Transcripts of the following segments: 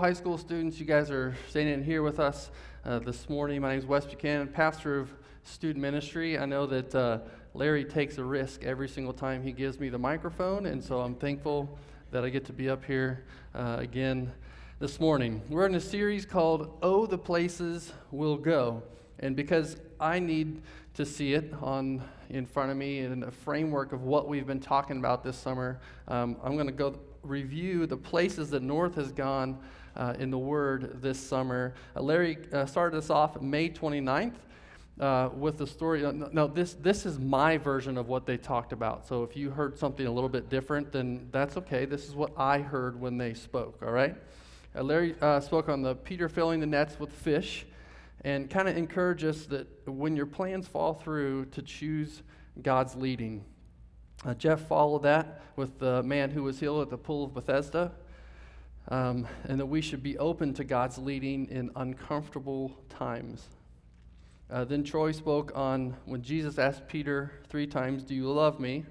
High school students, you guys are standing in here with us uh, this morning. My name is Wes Buchanan, pastor of student ministry. I know that uh, Larry takes a risk every single time he gives me the microphone, and so I'm thankful that I get to be up here uh, again this morning. We're in a series called Oh, the Places We'll Go. And because I need to see it on in front of me in a framework of what we've been talking about this summer, um, I'm going to go review the places that North has gone uh, in the Word this summer. Uh, Larry uh, started us off May 29th. Uh, with the story, now this, this is my version of what they talked about. So if you heard something a little bit different, then that's okay. This is what I heard when they spoke, all right? Uh, Larry spoke on the Peter filling the nets with fish and kind of encourage us that when your plans fall through, to choose God's leading. Uh, Jeff followed that with the man who was healed at the pool of Bethesda um, and that we should be open to God's leading in uncomfortable times. Uh, then Troy spoke on when Jesus asked Peter three times, Do you love me?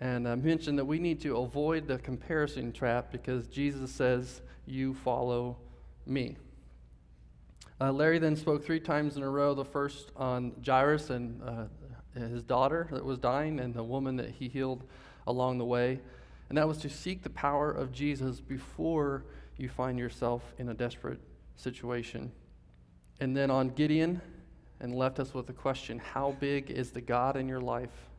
And uh, mentioned that we need to avoid the comparison trap because Jesus says, You follow me. Uh, Larry then spoke three times in a row the first on Jairus and uh, his daughter that was dying, and the woman that he healed along the way and that was to seek the power of Jesus before you find yourself in a desperate situation. And then on Gideon, and left us with the question How big is the God in your life?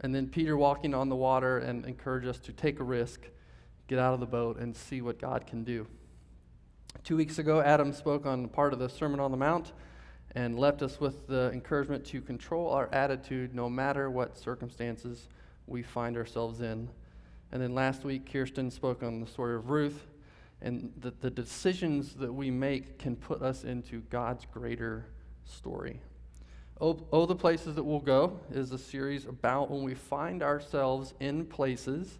And then Peter walking on the water and encouraged us to take a risk, get out of the boat, and see what God can do. Two weeks ago, Adam spoke on part of the Sermon on the Mount and left us with the encouragement to control our attitude no matter what circumstances we find ourselves in. And then last week, Kirsten spoke on the story of Ruth, and that the decisions that we make can put us into God's greater story. Oh, oh, the Places That We'll Go is a series about when we find ourselves in places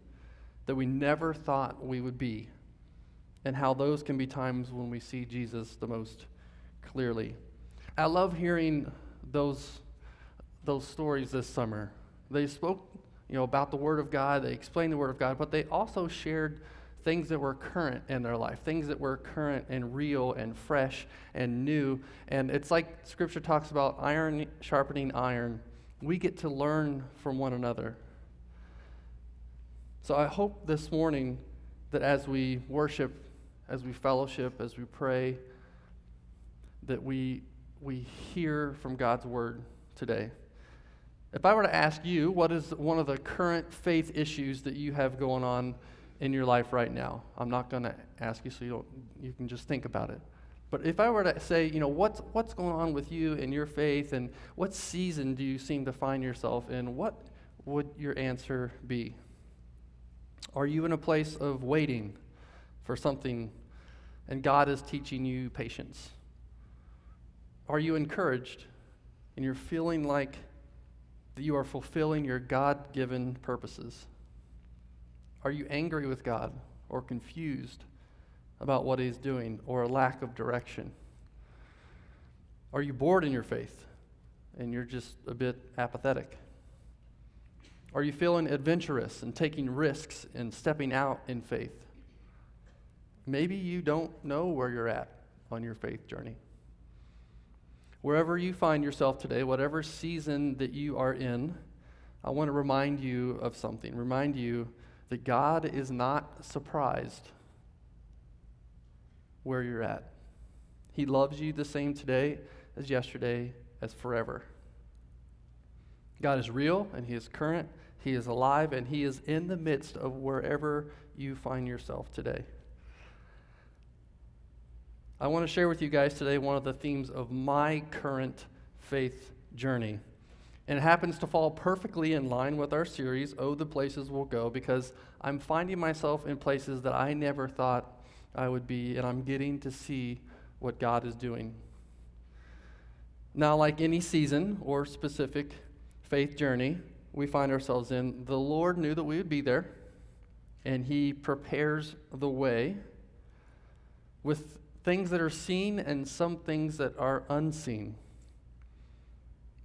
that we never thought we would be, and how those can be times when we see Jesus the most clearly. I love hearing those, those stories this summer. They spoke you know, about the Word of God. They explained the Word of God, but they also shared things that were current in their life, things that were current and real and fresh and new. And it's like Scripture talks about iron sharpening iron. We get to learn from one another. So I hope this morning that as we worship, as we fellowship, as we pray, that we, we hear from God's Word today. If I were to ask you, what is one of the current faith issues that you have going on in your life right now? I'm not going to ask you so you don't you can just think about it. But if I were to say, you know, what's what's going on with you and your faith and what season do you seem to find yourself in? What would your answer be? Are you in a place of waiting for something and God is teaching you patience? Are you encouraged and you're feeling like that you are fulfilling your God given purposes? Are you angry with God or confused about what He's doing or a lack of direction? Are you bored in your faith and you're just a bit apathetic? Are you feeling adventurous and taking risks and stepping out in faith? Maybe you don't know where you're at on your faith journey. Wherever you find yourself today, whatever season that you are in, I want to remind you of something. Remind you that God is not surprised where you're at. He loves you the same today as yesterday, as forever. God is real and He is current, He is alive, and He is in the midst of wherever you find yourself today. I want to share with you guys today one of the themes of my current faith journey. And it happens to fall perfectly in line with our series, Oh, the Places We'll Go, because I'm finding myself in places that I never thought I would be, and I'm getting to see what God is doing. Now, like any season or specific faith journey we find ourselves in, the Lord knew that we would be there, and He prepares the way with things that are seen and some things that are unseen.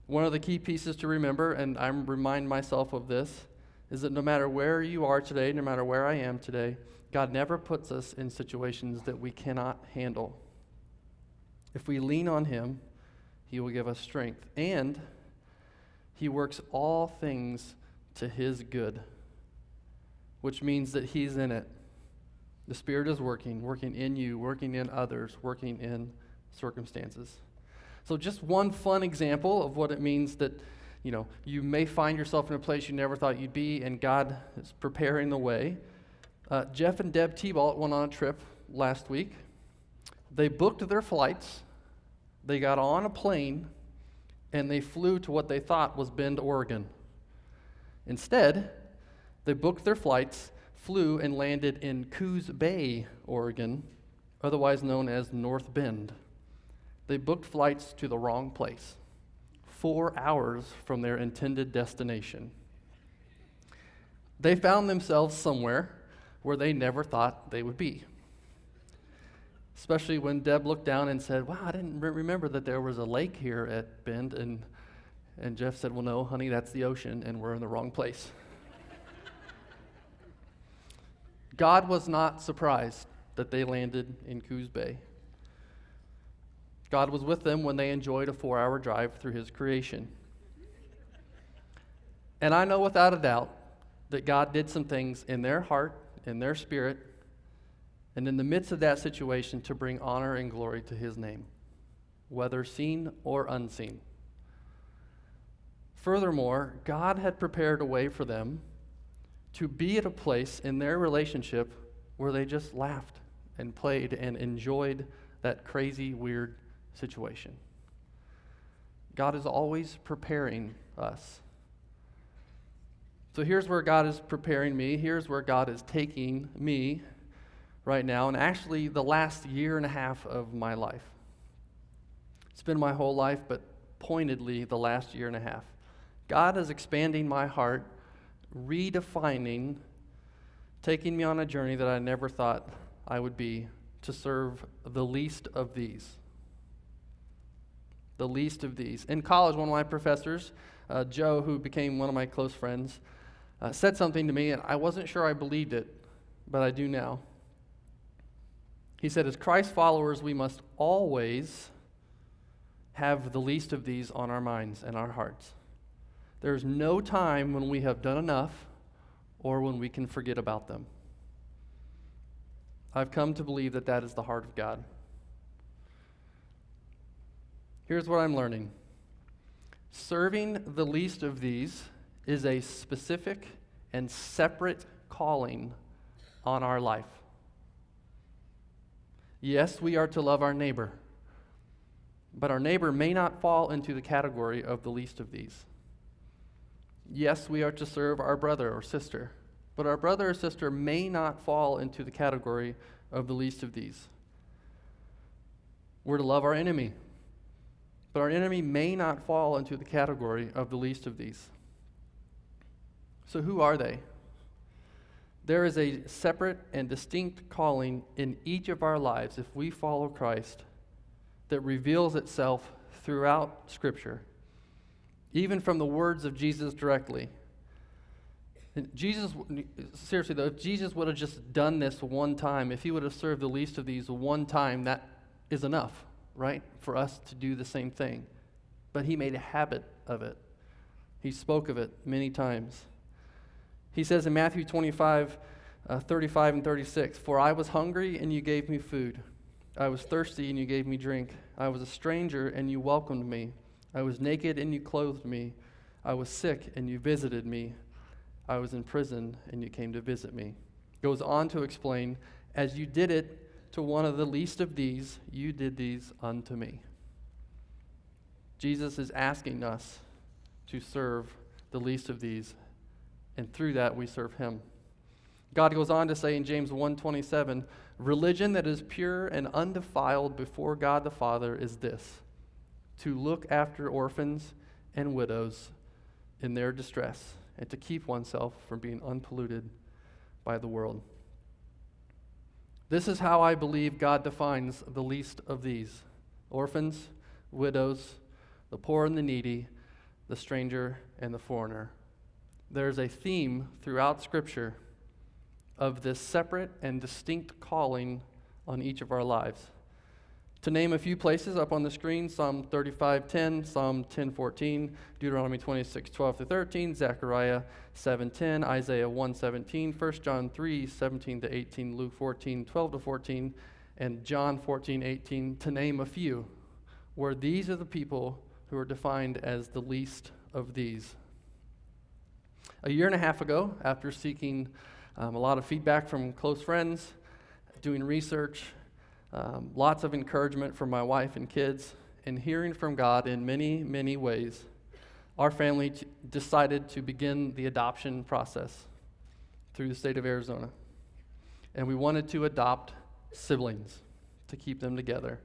One of the key pieces to remember, and I remind myself of this, is that no matter where you are today, no matter where I am today, God never puts us in situations that we cannot handle. If we lean on Him, He will give us strength. And He works all things to His good, which means that He's in it. The Spirit is working, working in you, working in others, working in circumstances. So, just one fun example of what it means that you know you may find yourself in a place you never thought you'd be, and God is preparing the way. Uh, Jeff and Deb T-Balt went on a trip last week. They booked their flights. They got on a plane, and they flew to what they thought was Bend, Oregon. Instead, they booked their flights, flew, and landed in Coos Bay, Oregon, otherwise known as North Bend. They booked flights to the wrong place, four hours from their intended destination. They found themselves somewhere where they never thought they would be. Especially when Deb looked down and said, Wow, I didn't re- remember that there was a lake here at Bend. And, and Jeff said, Well, no, honey, that's the ocean, and we're in the wrong place. God was not surprised that they landed in Coos Bay. God was with them when they enjoyed a four hour drive through His creation. And I know without a doubt that God did some things in their heart, in their spirit, and in the midst of that situation to bring honor and glory to His name, whether seen or unseen. Furthermore, God had prepared a way for them to be at a place in their relationship where they just laughed and played and enjoyed that crazy, weird situation. God is always preparing us. So here's where God is preparing me. Here's where God is taking me right now, and actually the last year and a half of my life. It's been my whole life, but pointedly the last year and a half. God is expanding my heart, redefining, taking me on a journey that I never thought I would be to serve the least of these the least of these. In college, one of my professors, uh, Joe, who became one of my close friends, uh, said something to me, and I wasn't sure I believed it, but I do now. He said, As Christ followers, we must always have the least of these on our minds and our hearts. There's no time when we have done enough or when we can forget about them. I've come to believe that that is the heart of God. Here's what I'm learning serving the least of these is a specific and separate calling on our life. Yes, we are to love our neighbor, but our neighbor may not fall into the category of the least of these. Yes, we are to serve our brother or sister, but our brother or sister may not fall into the category of the least of these. We're to love our enemy, but our enemy may not fall into the category of the least of these. So, who are they? There is a separate and distinct calling in each of our lives if we follow Christ that reveals itself throughout Scripture, even from the words of Jesus directly. Jesus, seriously though, if Jesus would have just done this one time, if he would have served the least of these one time, that is enough right, for us to do the same thing. But he made a habit of it. He spoke of it many times. He says in Matthew 25, uh, 35 and 36, For I was hungry and you gave me food. I was thirsty and you gave me drink. I was a stranger and you welcomed me. I was naked and you clothed me. I was sick and you visited me. I was in prison and you came to visit me. Goes on to explain, As you did it to one of the least of these, you did these unto me. Jesus is asking us to serve the least of these, and through that we serve him. God goes on to say in James 1:27, religion that is pure and undefiled before God the Father is this: to look after orphans and widows in their distress and to keep oneself from being unpolluted by the world. This is how I believe God defines the least of these orphans, widows, the poor and the needy, the stranger and the foreigner. There's a theme throughout Scripture of this separate and distinct calling on each of our lives. To name a few places up on the screen Psalm 35:10, Psalm 10:14, Deuteronomy 26:12 to 13, Zechariah 7:10, Isaiah 1:17, 1 John 3:17 to 18, Luke 14:12 to 14, and John 14:18 to name a few, where these are the people who are defined as the least of these. A year and a half ago, after seeking um, a lot of feedback from close friends, doing research, um, lots of encouragement from my wife and kids, and hearing from God in many, many ways, our family t- decided to begin the adoption process through the state of Arizona. And we wanted to adopt siblings to keep them together,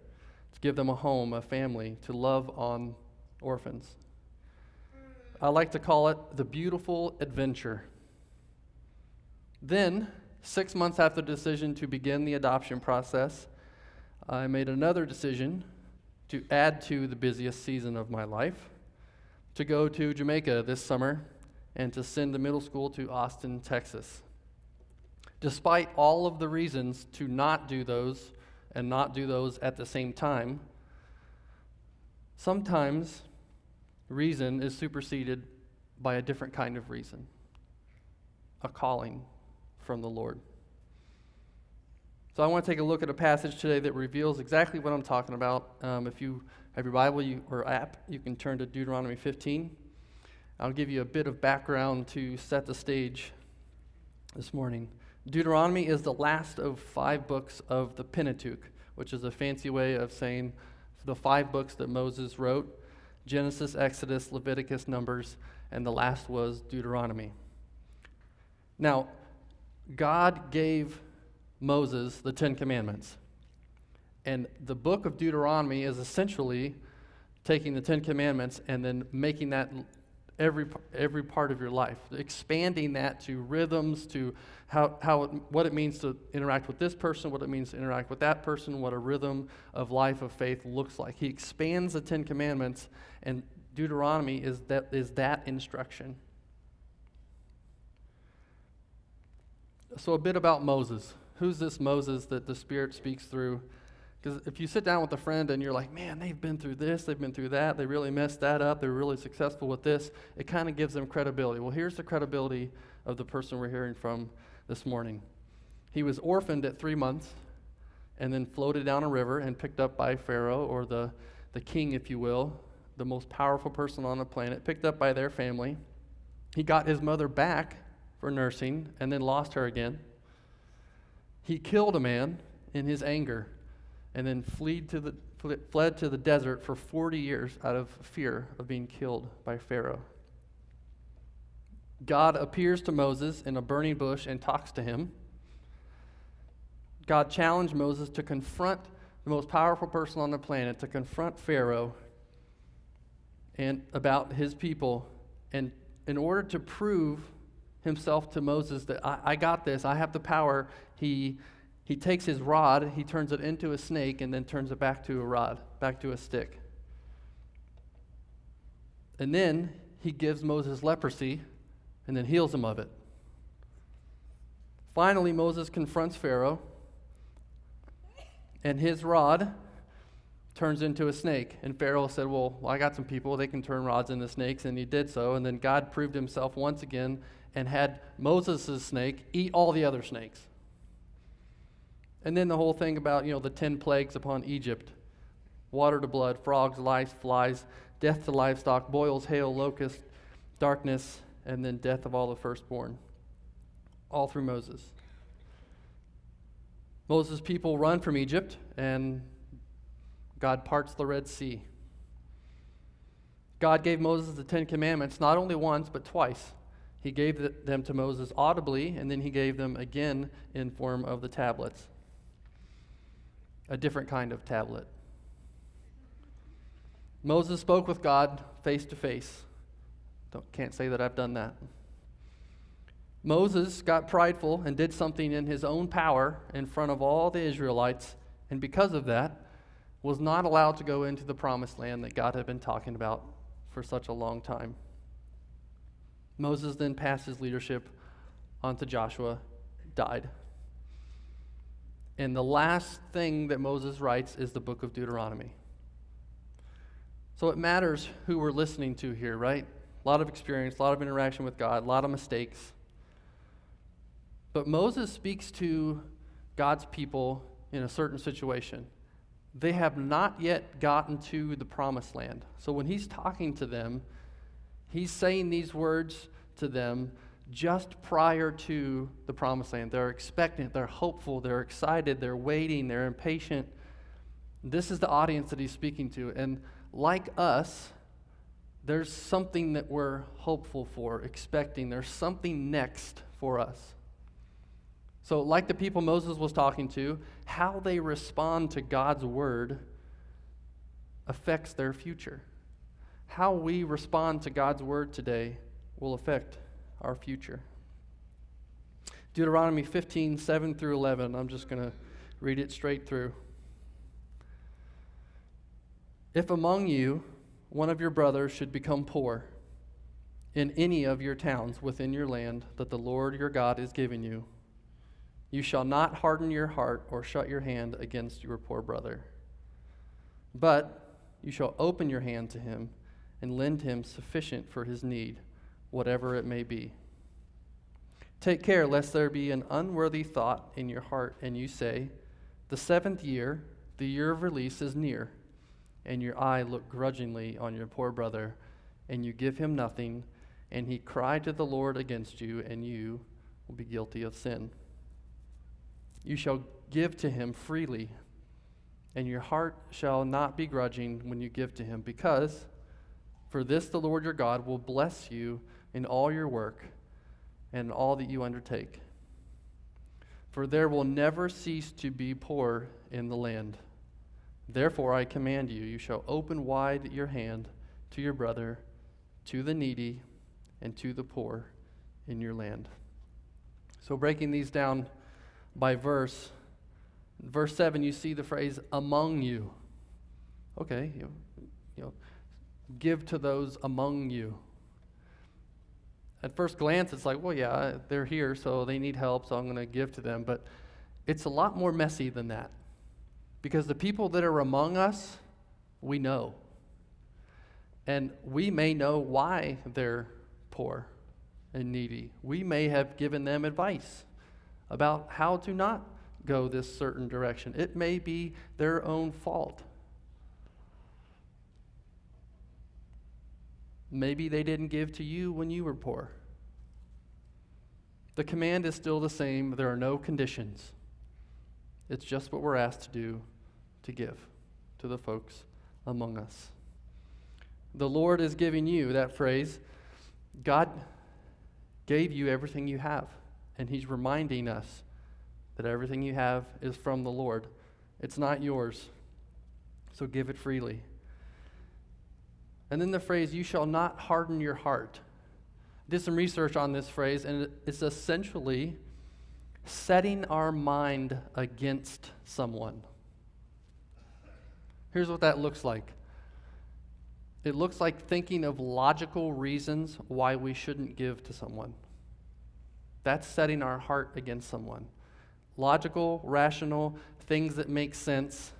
to give them a home, a family, to love on orphans. I like to call it the beautiful adventure. Then, six months after the decision to begin the adoption process, I made another decision to add to the busiest season of my life to go to Jamaica this summer and to send the middle school to Austin, Texas. Despite all of the reasons to not do those and not do those at the same time, sometimes reason is superseded by a different kind of reason a calling from the Lord. So I want to take a look at a passage today that reveals exactly what I'm talking about. Um, if you have your Bible you, or app, you can turn to Deuteronomy 15. I'll give you a bit of background to set the stage this morning. Deuteronomy is the last of five books of the Pentateuch, which is a fancy way of saying the five books that Moses wrote Genesis, Exodus, Leviticus, Numbers, and the last was Deuteronomy. Now, God gave Moses the Ten Commandments. And the book of Deuteronomy is essentially taking the Ten Commandments and then making that every, every part of your life, expanding that to rhythms, to how, how it, what it means to interact with this person, what it means to interact with that person, what a rhythm of life of faith looks like. He expands the Ten Commandments, and Deuteronomy is that, is that instruction. So, a bit about Moses who's this Moses that the Spirit speaks through? Because if you sit down with a friend and you're like, man, they've been through this, they've been through that, they really messed that up, they're really successful with this, it kind of gives them credibility. Well, here's the credibility of the person we're hearing from this morning. He was orphaned at three months and then floated down a river and picked up by Pharaoh, or the, the king, if you will, the most powerful person on the planet, picked up by their family. He got his mother back for nursing and then lost her again. He killed a man in his anger and then fled to the, fled to the desert for 40 years out of fear of being killed by Pharaoh. God appears to Moses in a burning bush and talks to him. God challenged Moses to confront the most powerful person on the planet, to confront Pharaoh and about his people. And in order to prove himself to Moses that I, I got this, I have the power. He, he takes his rod, he turns it into a snake, and then turns it back to a rod, back to a stick. And then he gives Moses leprosy and then heals him of it. Finally, Moses confronts Pharaoh, and his rod turns into a snake. And Pharaoh said, Well, I got some people, they can turn rods into snakes. And he did so. And then God proved himself once again and had Moses' snake eat all the other snakes. And then the whole thing about, you know, the 10 plagues upon Egypt water to blood, frogs, lice, flies, death to livestock, boils, hail, locusts, darkness, and then death of all the firstborn. All through Moses. Moses' people run from Egypt, and God parts the Red Sea. God gave Moses the Ten Commandments not only once, but twice. He gave them to Moses audibly, and then he gave them again in form of the tablets. A different kind of tablet. Moses spoke with God face to face. Can't say that I've done that. Moses got prideful and did something in his own power in front of all the Israelites, and because of that, was not allowed to go into the promised land that God had been talking about for such a long time. Moses then passed his leadership on to Joshua, died. And the last thing that Moses writes is the book of Deuteronomy. So it matters who we're listening to here, right? A lot of experience, a lot of interaction with God, a lot of mistakes. But Moses speaks to God's people in a certain situation. They have not yet gotten to the promised land. So when he's talking to them, he's saying these words to them just prior to the promised land. They're expectant, they're hopeful, they're excited, they're waiting, they're impatient. This is the audience that he's speaking to. And like us, there's something that we're hopeful for, expecting. There's something next for us. So, like the people Moses was talking to, how they respond to God's word affects their future. How we respond to God's word today will affect our future. Deuteronomy 15, 7 through 11. I'm just going to read it straight through. If among you one of your brothers should become poor in any of your towns within your land that the Lord your God is giving you, you shall not harden your heart or shut your hand against your poor brother. But you shall open your hand to him and lend him sufficient for his need, whatever it may be. Take care lest there be an unworthy thought in your heart, and you say, The seventh year, the year of release, is near, and your eye look grudgingly on your poor brother, and you give him nothing, and he cry to the Lord against you, and you will be guilty of sin. You shall give to him freely, and your heart shall not be grudging when you give to him, because for this the Lord your God will bless you in all your work and all that you undertake. For there will never cease to be poor in the land. Therefore, I command you, you shall open wide your hand to your brother, to the needy, and to the poor in your land. So, breaking these down by verse. Verse 7, you see the phrase among you. Okay, you, you know, give to those among you. At first glance, it's like, well, yeah, they're here, so they need help, so I'm going to give to them. But it's a lot more messy than that. Because the people that are among us, we know. And we may know why they're poor and needy. We may have given them advice about how to not go this certain direction. It may be their own fault. Maybe they didn't give to you when you were poor. The command is still the same. There are no conditions. It's just what we're asked to do to give to the folks among us. The Lord is giving you that phrase. God gave you everything you have. And he's reminding us that everything you have is from the Lord. It's not yours. So give it freely. And then the phrase, you shall not harden your heart. I did some research on this phrase, and it's essentially setting our mind against someone. Here's what that looks like it looks like thinking of logical reasons why we shouldn't give to someone. That's setting our heart against someone. Logical, rational, things that make sense,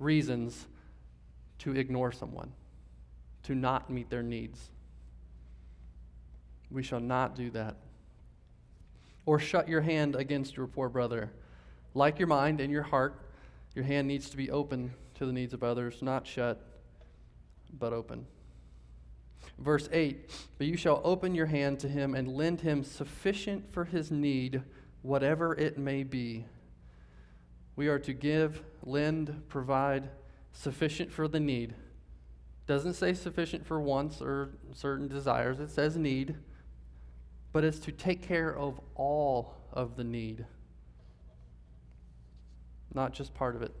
reasons to ignore someone, to not meet their needs. We shall not do that. Or shut your hand against your poor brother. Like your mind and your heart, your hand needs to be open to the needs of others, not shut, but open. Verse 8 But you shall open your hand to him and lend him sufficient for his need, whatever it may be. We are to give, lend, provide sufficient for the need. Doesn't say sufficient for wants or certain desires, it says need, but it's to take care of all of the need, not just part of it.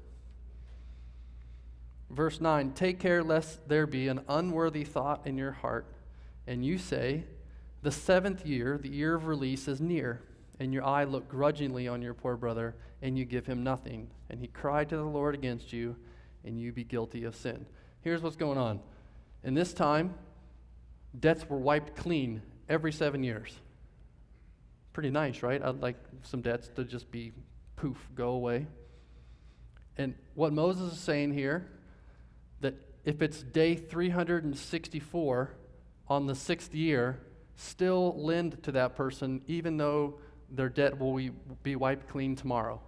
Verse 9 Take care lest there be an unworthy thought in your heart, and you say, The seventh year, the year of release, is near, and your eye look grudgingly on your poor brother, and you give him nothing. And he cried to the Lord against you, and you be guilty of sin. Here's what's going on. In this time, debts were wiped clean every seven years. pretty nice, right? I'd like some debts to just be poof, go away. And what Moses is saying here, that if it's day 364 on the sixth year, still lend to that person, even though their debt will be wiped clean tomorrow.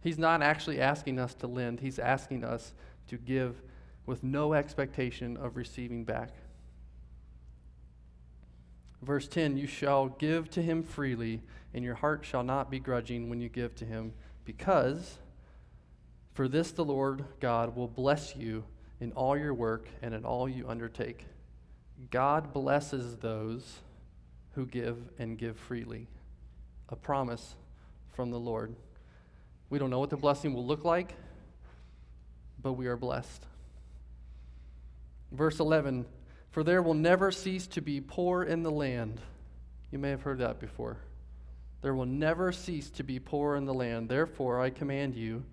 He's not actually asking us to lend, he's asking us to give with no expectation of receiving back. Verse 10 You shall give to him freely, and your heart shall not be grudging when you give to him, because for this the Lord God will bless you in all your work and in all you undertake. God blesses those who give and give freely. A promise from the Lord. We don't know what the blessing will look like, but we are blessed. Verse 11 For there will never cease to be poor in the land. You may have heard that before. There will never cease to be poor in the land. Therefore, I command you,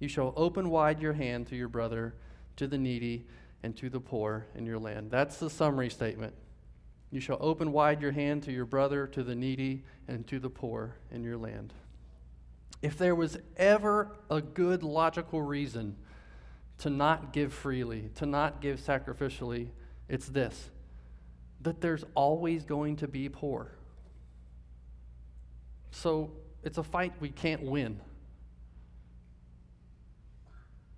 you shall open wide your hand to your brother, to the needy, and to the poor in your land. That's the summary statement. You shall open wide your hand to your brother, to the needy, and to the poor in your land. If there was ever a good logical reason to not give freely, to not give sacrificially, it's this that there's always going to be poor. So it's a fight we can't win.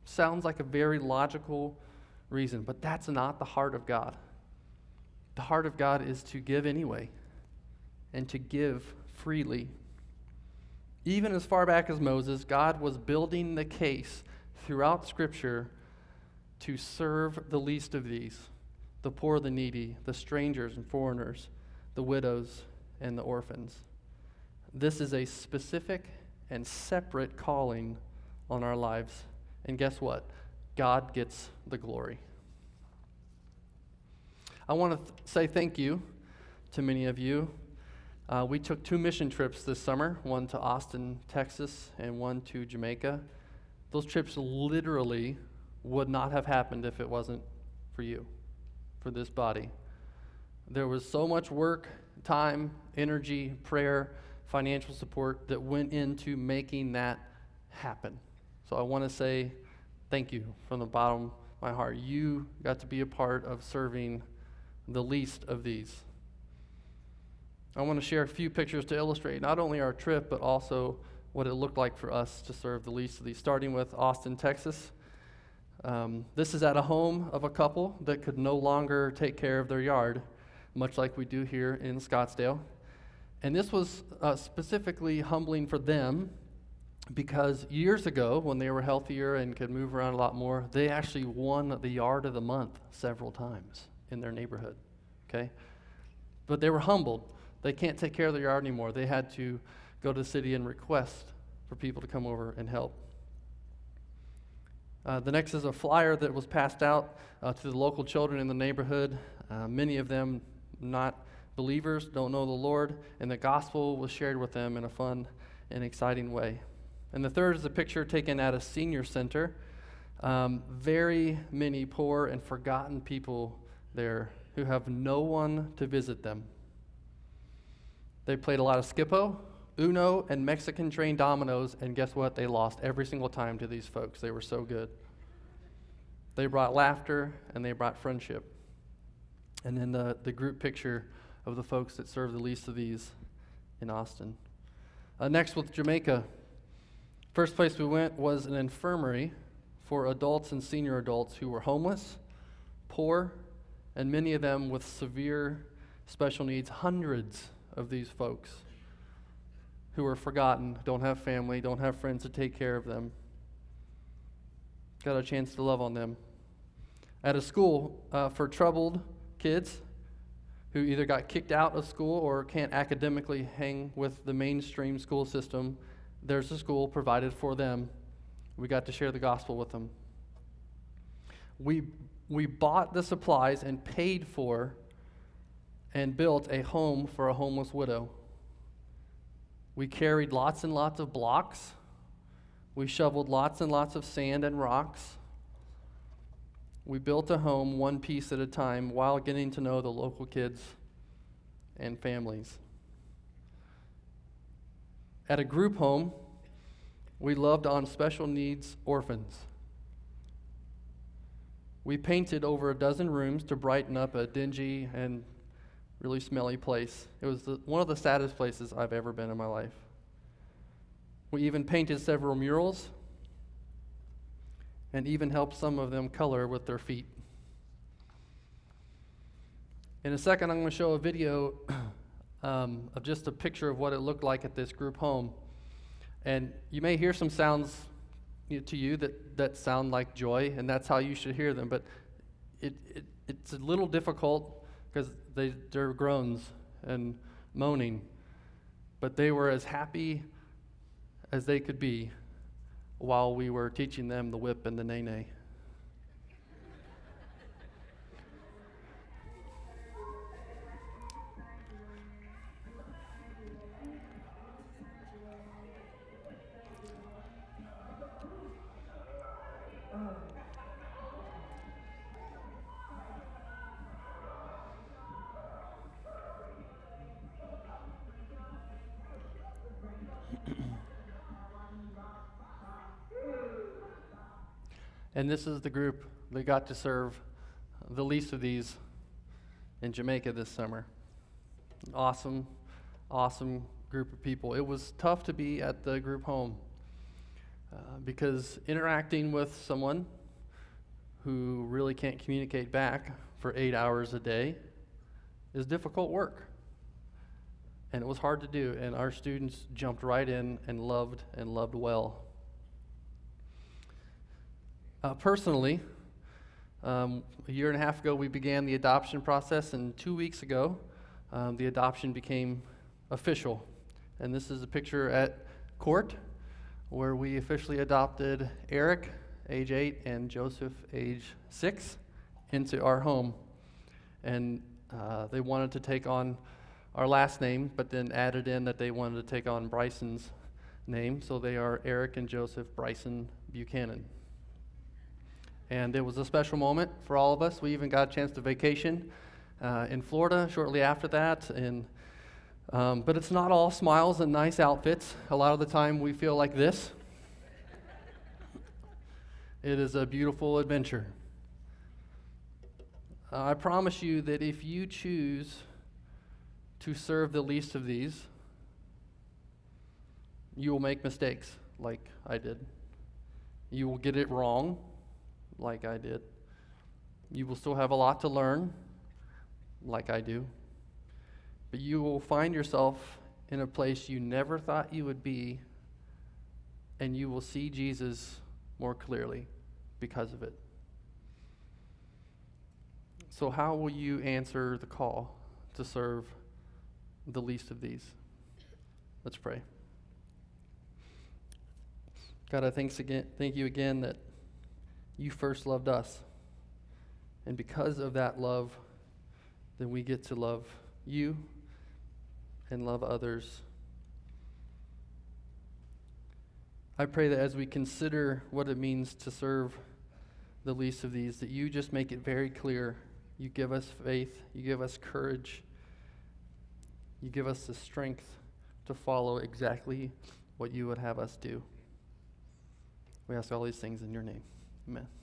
Sounds like a very logical reason, but that's not the heart of God. The heart of God is to give anyway and to give freely. Even as far back as Moses, God was building the case throughout Scripture to serve the least of these the poor, the needy, the strangers and foreigners, the widows, and the orphans. This is a specific and separate calling on our lives. And guess what? God gets the glory. I want to th- say thank you to many of you. Uh, we took two mission trips this summer one to Austin, Texas, and one to Jamaica. Those trips literally would not have happened if it wasn't for you, for this body. There was so much work, time, energy, prayer, financial support that went into making that happen. So I want to say thank you from the bottom of my heart. You got to be a part of serving the least of these. I want to share a few pictures to illustrate not only our trip, but also what it looked like for us to serve the least of these, starting with Austin, Texas. Um, this is at a home of a couple that could no longer take care of their yard, much like we do here in Scottsdale. And this was uh, specifically humbling for them because years ago, when they were healthier and could move around a lot more, they actually won the yard of the month several times in their neighborhood. Okay? But they were humbled. They can't take care of their yard anymore. They had to go to the city and request for people to come over and help. Uh, the next is a flyer that was passed out uh, to the local children in the neighborhood. Uh, many of them not believers, don't know the Lord, and the gospel was shared with them in a fun and exciting way. And the third is a picture taken at a senior center. Um, very many poor and forgotten people there who have no one to visit them. They played a lot of Skip-Bo, Uno, and Mexican train dominoes, and guess what? They lost every single time to these folks. They were so good. They brought laughter and they brought friendship. And then the, the group picture of the folks that serve the least of these in Austin. Uh, next, with Jamaica. First place we went was an infirmary for adults and senior adults who were homeless, poor, and many of them with severe special needs. Hundreds of these folks who are forgotten, don't have family, don't have friends to take care of them. Got a chance to love on them. At a school uh, for troubled kids who either got kicked out of school or can't academically hang with the mainstream school system, there's a school provided for them. We got to share the gospel with them. We we bought the supplies and paid for and built a home for a homeless widow. We carried lots and lots of blocks. We shoveled lots and lots of sand and rocks. We built a home one piece at a time while getting to know the local kids and families. At a group home, we loved on special needs orphans. We painted over a dozen rooms to brighten up a dingy and really smelly place. It was the, one of the saddest places I've ever been in my life. We even painted several murals and even helped some of them color with their feet. In a second, I'm going to show a video um, of just a picture of what it looked like at this group home. And you may hear some sounds to you that, that sound like joy, and that's how you should hear them. But it, it it's a little difficult because they, they're groans and moaning. But they were as happy as they could be while we were teaching them the whip and the nae nae. And this is the group that got to serve the least of these in Jamaica this summer. Awesome, awesome group of people. It was tough to be at the group home uh, because interacting with someone who really can't communicate back for eight hours a day is difficult work. And it was hard to do, and our students jumped right in and loved and loved well. Uh, personally, um, a year and a half ago, we began the adoption process, and two weeks ago, um, the adoption became official. And this is a picture at court where we officially adopted Eric, age eight, and Joseph, age six, into our home. And uh, they wanted to take on our last name, but then added in that they wanted to take on Bryson's name. So they are Eric and Joseph Bryson Buchanan. And it was a special moment for all of us. We even got a chance to vacation uh, in Florida shortly after that. And, um, but it's not all smiles and nice outfits. A lot of the time we feel like this. it is a beautiful adventure. Uh, I promise you that if you choose to serve the least of these, you will make mistakes like I did. You will get it wrong like I did. You will still have a lot to learn, like I do. But you will find yourself in a place you never thought you would be, and you will see Jesus more clearly because of it. So, how will you answer the call to serve the least of these? Let's pray. God, I thanks again, thank you again that you first loved us. And because of that love, then we get to love you and love others. I pray that as we consider what it means to serve the least of these, that you just make it very clear. You give us faith, you give us courage, you give us the strength to follow exactly what you would have us do. We ask all these things in your name. Amen.